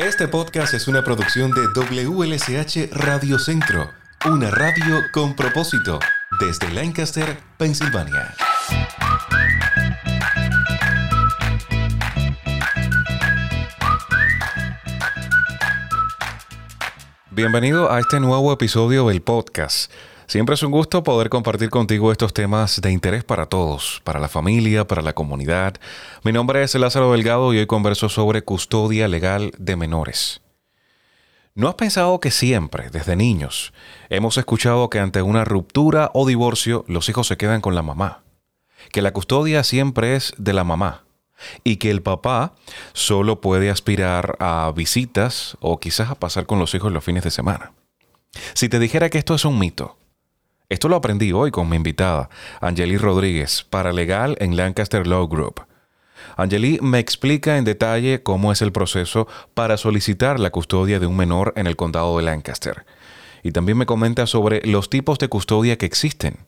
Este podcast es una producción de WLSH Radio Centro, una radio con propósito, desde Lancaster, Pensilvania. Bienvenido a este nuevo episodio del podcast. Siempre es un gusto poder compartir contigo estos temas de interés para todos, para la familia, para la comunidad. Mi nombre es Lázaro Delgado y hoy converso sobre custodia legal de menores. ¿No has pensado que siempre, desde niños, hemos escuchado que ante una ruptura o divorcio los hijos se quedan con la mamá? Que la custodia siempre es de la mamá y que el papá solo puede aspirar a visitas o quizás a pasar con los hijos los fines de semana. Si te dijera que esto es un mito, esto lo aprendí hoy con mi invitada, Angeli Rodríguez, paralegal en Lancaster Law Group. Angeli me explica en detalle cómo es el proceso para solicitar la custodia de un menor en el condado de Lancaster. Y también me comenta sobre los tipos de custodia que existen.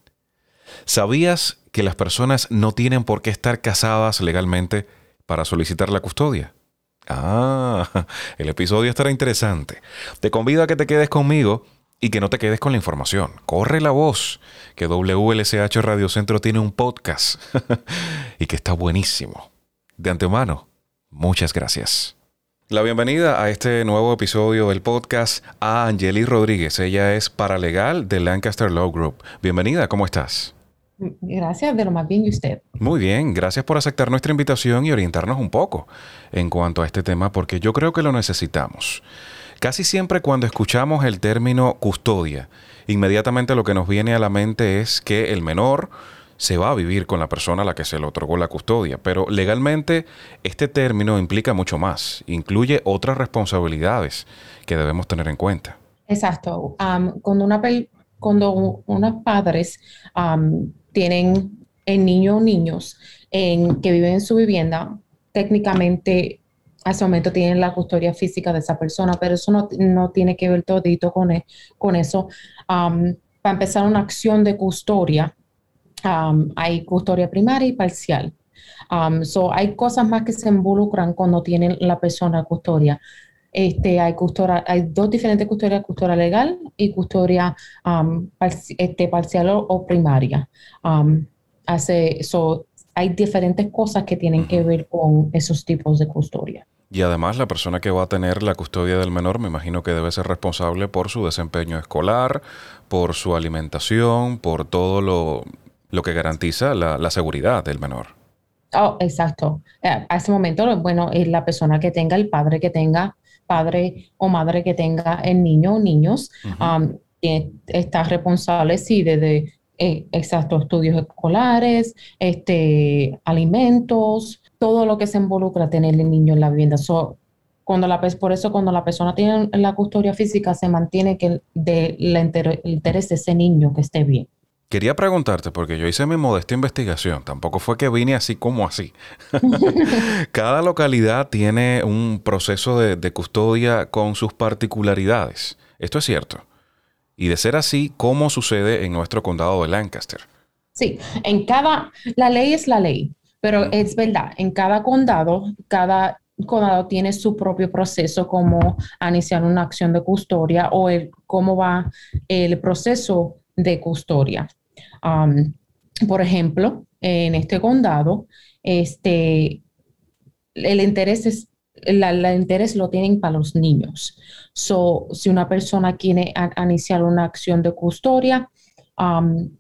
¿Sabías que las personas no tienen por qué estar casadas legalmente para solicitar la custodia? Ah, el episodio estará interesante. Te convido a que te quedes conmigo y que no te quedes con la información. Corre la voz que WLSH Radio Centro tiene un podcast y que está buenísimo. De antemano, muchas gracias. La bienvenida a este nuevo episodio del podcast a Angeli Rodríguez. Ella es paralegal de Lancaster Law Group. Bienvenida, ¿cómo estás? Gracias, de lo más bien y usted. Muy bien, gracias por aceptar nuestra invitación y orientarnos un poco en cuanto a este tema porque yo creo que lo necesitamos. Casi siempre cuando escuchamos el término custodia, inmediatamente lo que nos viene a la mente es que el menor se va a vivir con la persona a la que se le otorgó la custodia, pero legalmente este término implica mucho más, incluye otras responsabilidades que debemos tener en cuenta. Exacto. cuando, una, cuando unos padres tienen el niño o niños en, que viven en su vivienda, técnicamente a ese momento tienen la custodia física de esa persona, pero eso no, tiene que ver todito con, e, con eso. para empezar una acción de custodia, hay custodia primaria y parcial. so hay cosas más que se involucran cuando tienen la persona custodia. Este, hay, custodia, hay dos diferentes custodias, custodia legal y custodia este, parcial o, primaria. hace, hay diferentes cosas que tienen que ver con esos tipos de custodia. Y además la persona que va a tener la custodia del menor me imagino que debe ser responsable por su desempeño escolar, por su alimentación, por todo lo, lo que garantiza la, seguridad del menor. Oh, exacto. Eh, a ese momento, bueno, es la persona que tenga, el padre que tenga, padre o madre que tenga el niño o niños, um, está responsable, sí, desde, eh, exacto, estudios escolares, este, alimentos, todo lo que se involucra tener el niño en la vivienda. cuando la, por eso cuando la persona tiene la custodia física se mantiene que de el interés de ese niño que esté bien. Quería preguntarte, porque yo hice mi modesta investigación, tampoco fue que vine así como así. Cada localidad tiene un proceso de, de, custodia con sus particularidades. ¿Esto es cierto? Y de ser así, ¿cómo sucede en nuestro condado de Lancaster? Sí, en cada, la ley es la ley. Pero es verdad, en cada condado, cada condado tiene su propio proceso como iniciar una acción de custodia o el, cómo va el proceso de custodia. Um, por ejemplo, en este condado, este, el interés es el interés lo tienen para los niños. So, si una persona quiere iniciar una acción de custodia, um,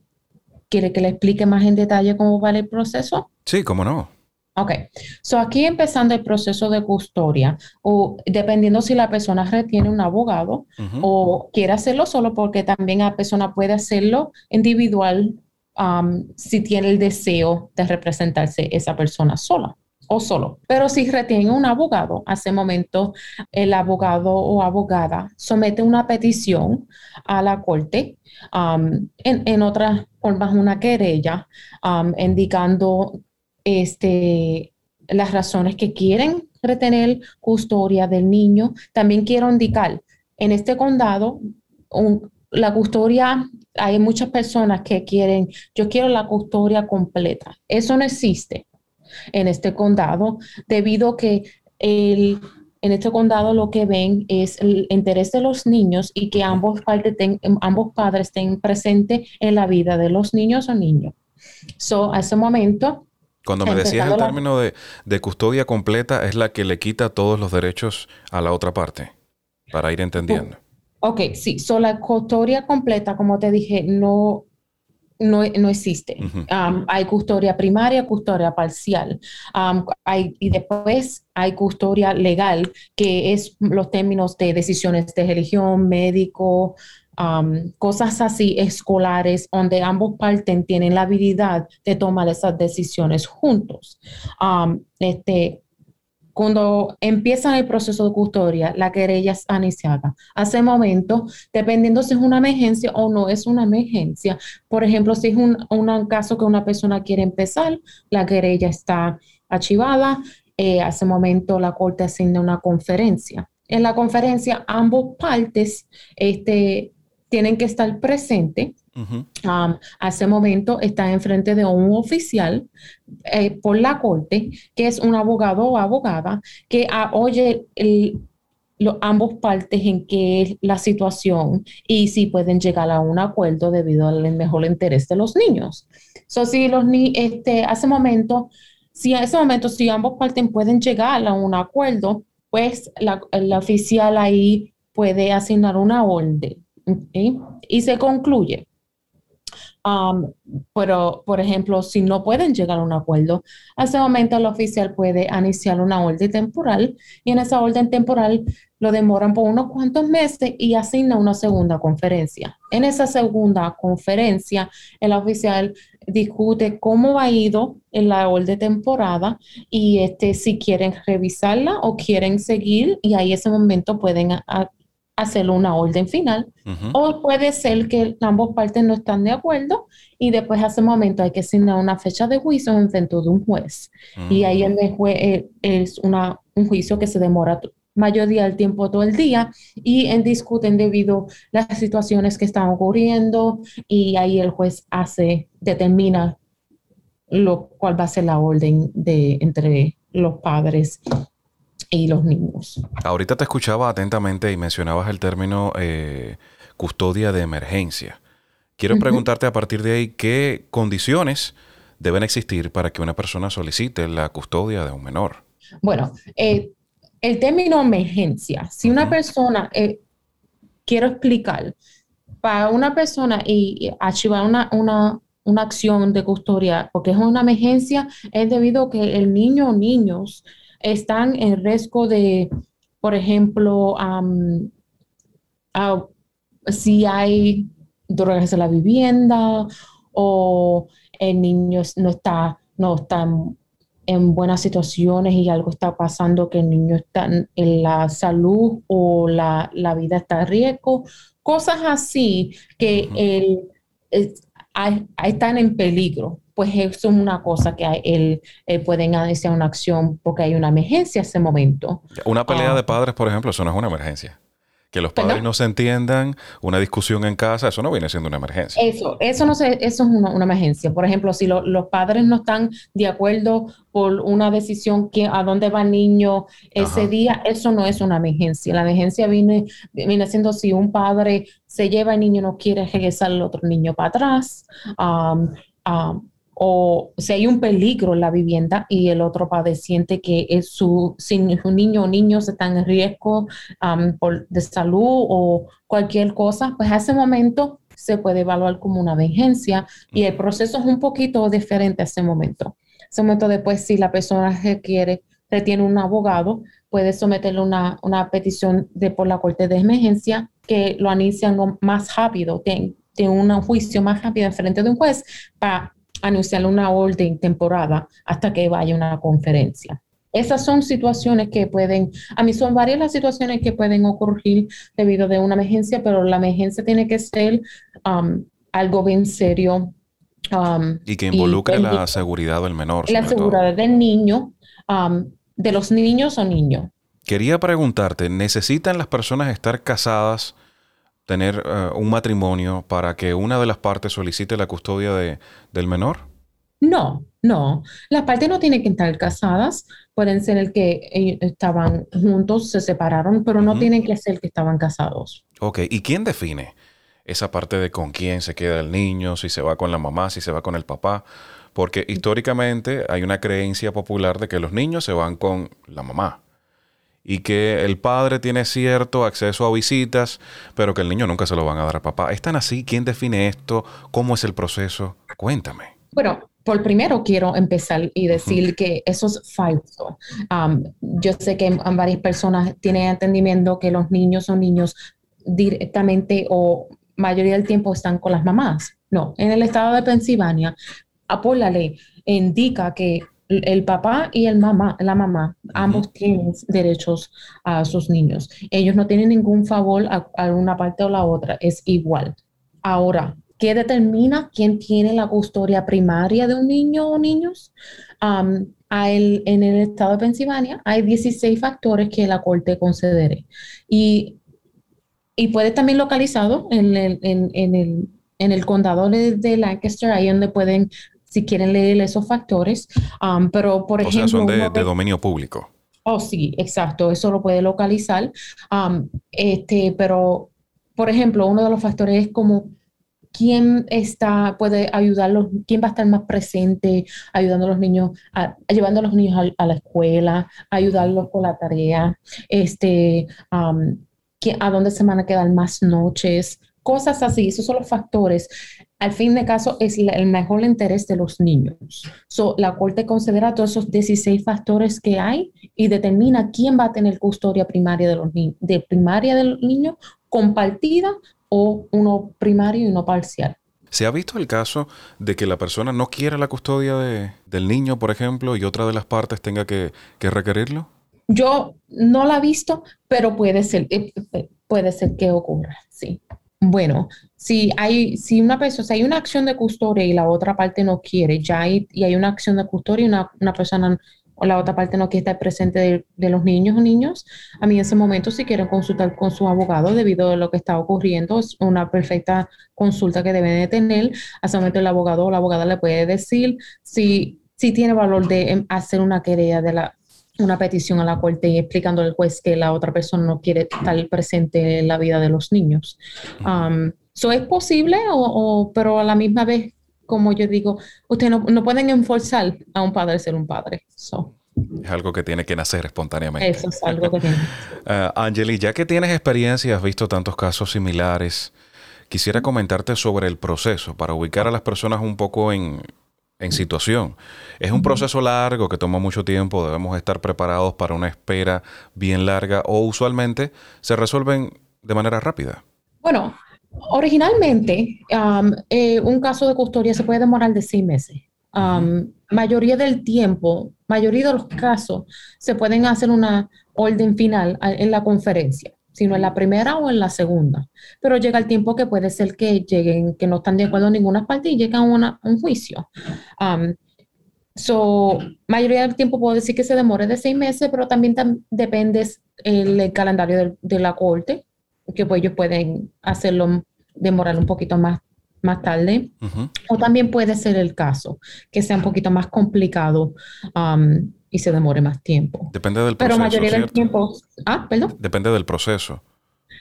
¿Quiere que le explique más en detalle cómo va el proceso? Sí, cómo no. Ok, so aquí empezando el proceso de custodia, o dependiendo si la persona retiene un abogado o quiere hacerlo solo, porque también la persona puede hacerlo individual um, si tiene el deseo de representarse esa persona sola o solo. Pero si retiene un abogado, hace momento el abogado o abogada somete una petición a la corte, um, en, en otras formas una querella, um, indicando este, las razones que quieren retener custodia del niño. También quiero indicar, en este condado, la custodia, hay muchas personas que quieren, yo quiero la custodia completa. Eso no existe en este condado debido a que el, en este condado lo que ven es el interés de los niños y que ambos, ambos padres estén presentes en la vida de los niños o niños. So, a ese momento... Cuando me decías el término de, de custodia completa, es la que le quita todos los derechos a la otra parte, para ir entendiendo. Ok, sí, so la custodia completa, como te dije, no, no, no existe. Um, hay custodia primaria, custodia parcial. Um, hay, y después hay custodia legal, que es los términos de decisiones de religión, médico, um, cosas así escolares, donde ambos partes tienen la habilidad de tomar esas decisiones juntos. este, cuando empiezan el proceso de custodia, la querella es iniciada. Hace momento, dependiendo si es una emergencia o no es una emergencia, por ejemplo, si es un, caso que una persona quiere empezar, la querella está archivada, eh, hace momento la corte asigna una conferencia. En la conferencia, ambos partes este, tienen que estar presentes a ese momento está enfrente de un oficial eh, por la corte, que es un abogado o abogada, que oye ambos partes en qué es la situación y si pueden llegar a un acuerdo debido al mejor interés de los niños. So, si los ni este, a momento, si a ese momento, si ambos partes pueden llegar a un acuerdo, pues la, oficial ahí puede asignar una orden. Y se concluye pero, por ejemplo, si no pueden llegar a un acuerdo, a ese momento el oficial puede iniciar una orden temporal y en esa orden temporal lo demoran por unos cuantos meses y asigna una segunda conferencia. En esa segunda conferencia, el oficial discute cómo ha ido en la orden temporada y este, si quieren revisarla o quieren seguir y ahí ese momento pueden hacer una orden final. O puede ser que ambos partes no están de acuerdo y después a ese momento hay que asignar una fecha de juicio en frente de un juez. Y ahí el juez eh, es una, un juicio que se demora mayoría del tiempo todo el día y en discuten debido a las situaciones que están ocurriendo y ahí el juez hace, determina lo cual va a ser la orden de entre los padres y los niños. Ahorita te escuchaba atentamente y mencionabas el término eh, custodia de emergencia. Quiero preguntarte a partir de ahí qué condiciones deben existir para que una persona solicite la custodia de un menor. Bueno, eh, el término emergencia, si una persona, eh, quiero explicar, para una persona y, archivar una, una, una acción de custodia, porque es una emergencia, es debido a que el niño o niños están en riesgo de, por ejemplo, si hay drogas en la vivienda o el niño no está, no está en buenas situaciones y algo está pasando que el niño está en la salud o la, vida está en riesgo, cosas así que el, están en peligro pues eso es una cosa que él, pueden iniciar una acción porque hay una emergencia en ese momento. Una pelea ah. de padres, por ejemplo, eso no es una emergencia. Que los padres no se entiendan, una discusión en casa, eso no viene siendo una emergencia. Eso, eso no sé, eso es una, emergencia. Por ejemplo, si los padres no están de acuerdo por una decisión que a dónde va el niño ese día, eso no es una emergencia. La emergencia viene, viene siendo si un padre se lleva al niño y no quiere regresar al otro niño para atrás. Um, um, o si hay un peligro en la vivienda y el otro padeciente que es su, si un niño o niños están en riesgo de salud o cualquier cosa, pues a ese momento se puede evaluar como una emergencia y el proceso es un poquito diferente a ese momento. Ese momento después, si la persona requiere, retiene un abogado, puede someterle una, una petición de, por la corte de emergencia que lo inician más rápido, tiene, un juicio más rápido en frente de un juez para anunciar una orden temporada hasta que vaya una conferencia. Esas son situaciones que pueden, a mí son varias las situaciones que pueden ocurrir debido de una emergencia, pero la emergencia tiene que ser um, algo bien serio. Um, y que involucre la seguridad del menor. La seguridad del niño, um, de los niños o niños. Quería preguntarte, ¿necesitan las personas estar casadas tener eh, un matrimonio para que una de las partes solicite la custodia de, del menor? No, no. Las partes no tienen que estar casadas. Pueden ser el que estaban juntos, se separaron, pero no tienen que ser que estaban casados. Ok, ¿y quién define esa parte de con quién se queda el niño, si se va con la mamá, si se va con el papá? Porque históricamente hay una creencia popular de que los niños se van con la mamá y que el padre tiene cierto acceso a visitas, pero que el niño nunca se lo van a dar a papá. ¿Es tan así? ¿Quién define esto? ¿Cómo es el proceso? Cuéntame. Bueno, por primero quiero empezar y decir que eso es falso. yo sé que varias personas tienen entendimiento que los niños son niños directamente o mayoría del tiempo están con las mamás. No, en el estado de Pensilvania, por la ley, indica que el papá y el mamá, la mamá, ambos tienen derechos a sus niños. Ellos no tienen ningún favor a, una parte o la otra, es igual. Ahora, ¿qué determina quién tiene la custodia primaria de un niño o niños? en el estado de Pensilvania hay 16 factores que la corte concederá. Y, y puede también localizado en el, en, el, en el condado de, Lancaster, ahí donde pueden si quieren leer esos factores. Um, pero, por ejemplo... son de, dominio público. Oh, sí, exacto. Eso lo puede localizar. Um, este, pero, por ejemplo, uno de los factores es como quién está, puede ayudarlos, quién va a estar más presente, ayudando a los niños, llevando a los niños a, la escuela, ayudarlos con la tarea, este, um, a dónde se van a quedar más noches, cosas así. Esos son los factores al fin de caso es el mejor interés de los niños. So, la Corte considera todos esos 16 factores que hay y determina quién va a tener custodia primaria de los niños, de primaria del niño compartida o uno primario y uno parcial. ¿Se ha visto el caso de que la persona no quiera la custodia del niño, por ejemplo, y otra de las partes tenga que, que requerirlo? Yo no la he visto, pero puede ser, eh, puede ser que ocurra, sí. Bueno, si hay, si una persona, si hay una acción de custodia y la otra parte no quiere, ya hay, y hay una acción de custodia y una, una persona o la otra parte no quiere estar presente de, los niños o niños, a mí en ese momento si quieren consultar con su abogado debido a lo que está ocurriendo, es una perfecta consulta que deben de tener. A ese momento el abogado o la abogada le puede decir si, si tiene valor de em, hacer una querella de la, una petición a la corte y explicando al juez que la otra persona no quiere estar presente en la vida de los niños. Um, ¿Eso es posible, o, pero a la misma vez, como yo digo, ustedes no, pueden enforzar a un padre ser un padre. Es algo que tiene que nacer espontáneamente. Eso es algo que tiene. uh, Angeli, ya que tienes experiencia y has visto tantos casos similares, quisiera comentarte sobre el proceso para ubicar a las personas un poco en, en situación. Es un proceso largo que toma mucho tiempo, debemos estar preparados para una espera bien larga o usualmente se resuelven de manera rápida. Bueno, originalmente eh, un caso de custodia se puede demorar de seis meses. Mayoría del tiempo, mayoría de los casos se pueden hacer una orden final en la conferencia sino en la primera o en la segunda. Pero llega el tiempo que puede ser que lleguen, que no están de acuerdo en ninguna parte y llegan a un juicio. Um, so, mayoría del tiempo puedo decir que se demore de seis meses, pero también depende el, calendario de, la corte, que pues ellos pueden hacerlo, demorar un poquito más más tarde, o también puede ser el caso que sea un poquito más complicado um, y se demore más tiempo. Depende del proceso. Pero mayoría del tiempo. Ah, perdón. Depende del proceso,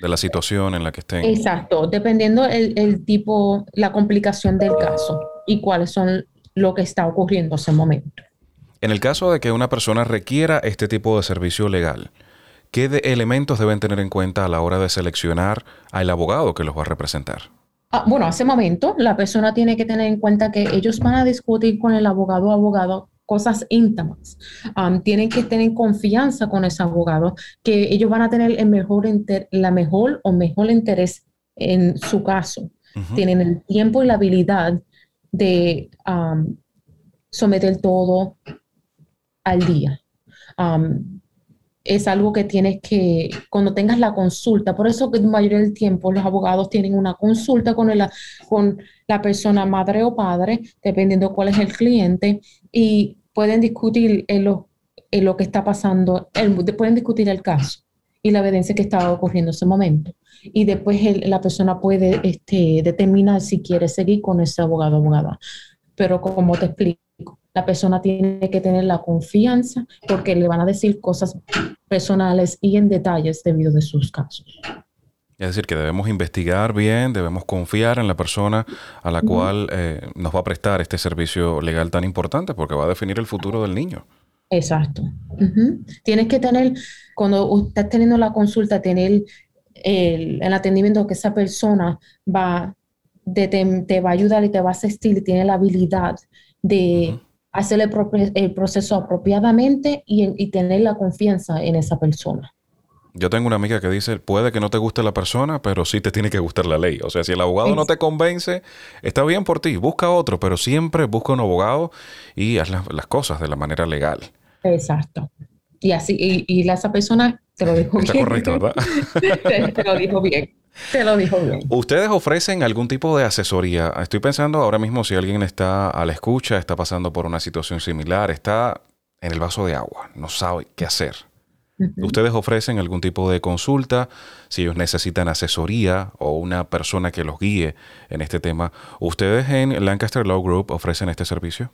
de la situación en la que estén. Exacto, dependiendo el, el tipo, la complicación del caso y cuáles son lo que está ocurriendo en ese momento. En el caso de que una persona requiera este tipo de servicio legal, ¿qué elementos deben tener en cuenta a la hora de seleccionar al abogado que los va a representar? Ah, bueno, ese momento la persona tiene que tener en cuenta que ellos van a discutir con el abogado o abogado cosas íntimas. tienen que tener confianza con ese abogado, que ellos van a tener el mejor la mejor o mejor interés en su caso. Tienen el tiempo y la habilidad de someter todo al día. es algo que tienes que, cuando tengas la consulta, por eso que la mayoría del tiempo los abogados tienen una consulta con, el, con la persona madre o padre, dependiendo cuál es el cliente, y pueden discutir en lo, en lo que está pasando, pueden discutir el caso y la evidencia que estaba ocurriendo en ese momento. Y después la persona puede este, determinar si quiere seguir con ese abogado o abogada. Pero como te expliqué, la persona tiene que tener la confianza porque le van a decir cosas personales y en detalles debido de sus casos. Es decir, que debemos investigar bien, debemos confiar en la persona a la cual eh, nos va a prestar este servicio legal tan importante porque va a definir el futuro del niño. Exacto. Tienes que tener, cuando estás teniendo la consulta, tener el, el atendimiento que esa persona va, te, va a ayudar y te va a asistir y tiene la habilidad de hacer el, proceso apropiadamente y, y tener la confianza en esa persona. Yo tengo una amiga que dice, puede que no te guste la persona, pero sí te tiene que gustar la ley. O sea, si el abogado no te convence, está bien por ti, busca otro, pero siempre busca un abogado y haz las, cosas de la manera legal. Exacto. Y así, y, y esa persona te lo dijo está correcto, ¿verdad? te, lo dijo bien. Te lo dijo bien. ¿Ustedes ofrecen algún tipo de asesoría? Estoy pensando ahora mismo si alguien está a la escucha, está pasando por una situación similar, está en el vaso de agua, no sabe qué hacer Ustedes ofrecen algún tipo de consulta, si ellos necesitan asesoría o una persona que los guíe en este tema. ¿Ustedes en Lancaster Law Group ofrecen este servicio?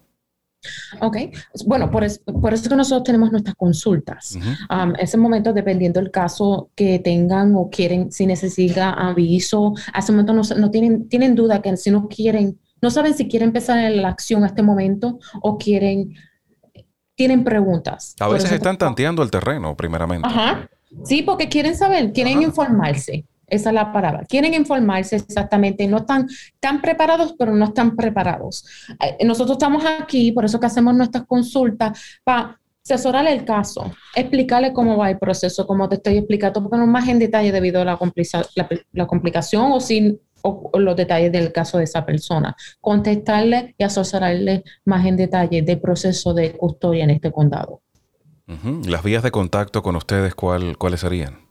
Ok, bueno, por, eso que nosotros tenemos nuestras consultas. en ese momento, dependiendo del caso que tengan o quieren, si necesitan aviso, a ese momento no, tienen, tienen duda que si no quieren, no saben si quieren empezar la acción a este momento o quieren tienen preguntas. A veces están tanteando el terreno, primeramente. Ajá. Sí, porque quieren saber, quieren informarse. Esa es la palabra. Quieren informarse exactamente. No están tan preparados, pero no están preparados. Eh, nosotros estamos aquí, por eso que hacemos nuestras consultas, para asesorarle el caso, explicarle cómo va el proceso, como te estoy explicando, pero no más en detalle debido a la, la complicación o sin los detalles del caso de esa persona, contestarle y asesorarle más en detalle del proceso de custodia en este condado. Las vías de contacto con ustedes, ¿cuál, ¿cuáles serían?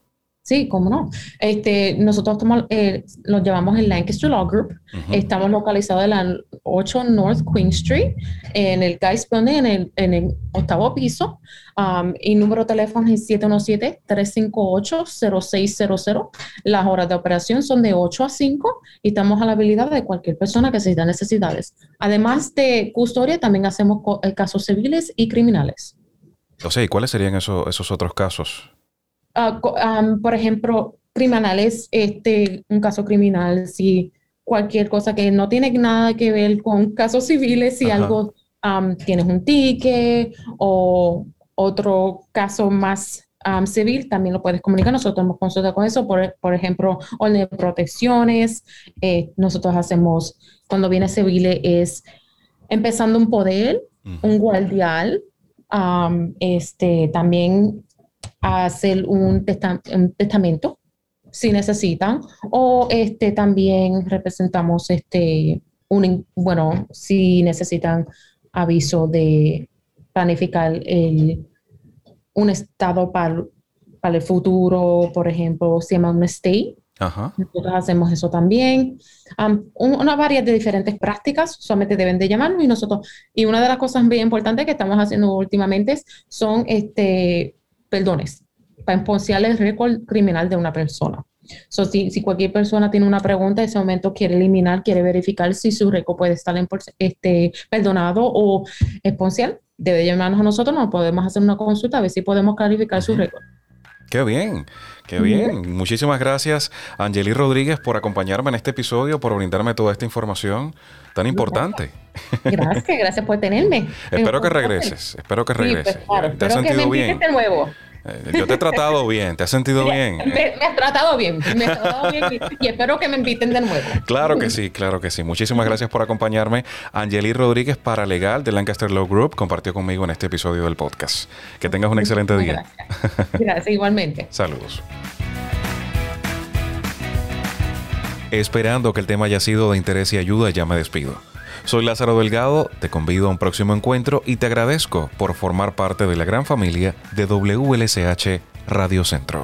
Sí, cómo no. Este, nosotros tomamos, eh, nos llevamos el Lancaster Law Group. Estamos localizados en la 8 North Queen Street, en el Guys Building, en el, en el octavo piso. Um, y número de teléfono es 717-358-0600. Las horas de operación son de 8 a 5 y estamos a la habilidad de cualquier persona que se necesite necesidades. Además de custodia, también hacemos eh, casos civiles y criminales. O sea, ¿y cuáles serían esos otros casos? Ah, por ejemplo, criminales, este, un caso criminal, si cualquier cosa que no tiene nada que ver con casos civiles, si algo tienes un ticket o otro caso más civil, también lo puedes comunicar. Nosotros hemos consulta con eso, por, por ejemplo, orden de protecciones. Eh, nosotros hacemos, cuando viene civil, es empezando un poder, un guardial. este, también hacer un, testamento si necesitan o este también representamos este un bueno si necesitan aviso de planificar el, un estado para, para el futuro por ejemplo se llama un state nosotros hacemos eso también. una variedad de diferentes prácticas, solamente deben de llamarnos y nosotros, y una de las cosas bien importantes que estamos haciendo últimamente son este, perdones para exponciar el récord criminal de una persona. So, si, si, cualquier persona tiene una pregunta, en ese momento quiere eliminar, quiere verificar si su récord puede estar en, este, perdonado o exponcial, debe llamarnos a nosotros, nos podemos hacer una consulta a ver si podemos clarificar su récord. Qué bien, qué bien. Muchísimas gracias, Angeli Rodríguez, por acompañarme en este episodio, por brindarme toda esta información tan importante. Gracias, gracias por tenerme. espero que regreses, espero que pues, regreses. ¿Te has sentido bien? De nuevo. Eh, yo te he tratado bien, ¿te has sentido bien? Me, has tratado bien, me has tratado bien y, espero que me inviten de nuevo. Claro que sí, claro que sí. Muchísimas gracias por acompañarme. Angeli Rodríguez, paralegal de Lancaster Law Group, compartió conmigo en este episodio del podcast. Que tengas un excelente día. Gracias, gracias igualmente. Saludos. Esperando que el tema haya sido de interés y ayuda, ya me despido. Soy Lázaro Delgado, te convido a un próximo encuentro y te agradezco por formar parte de la gran familia de WLSH Radio Centro.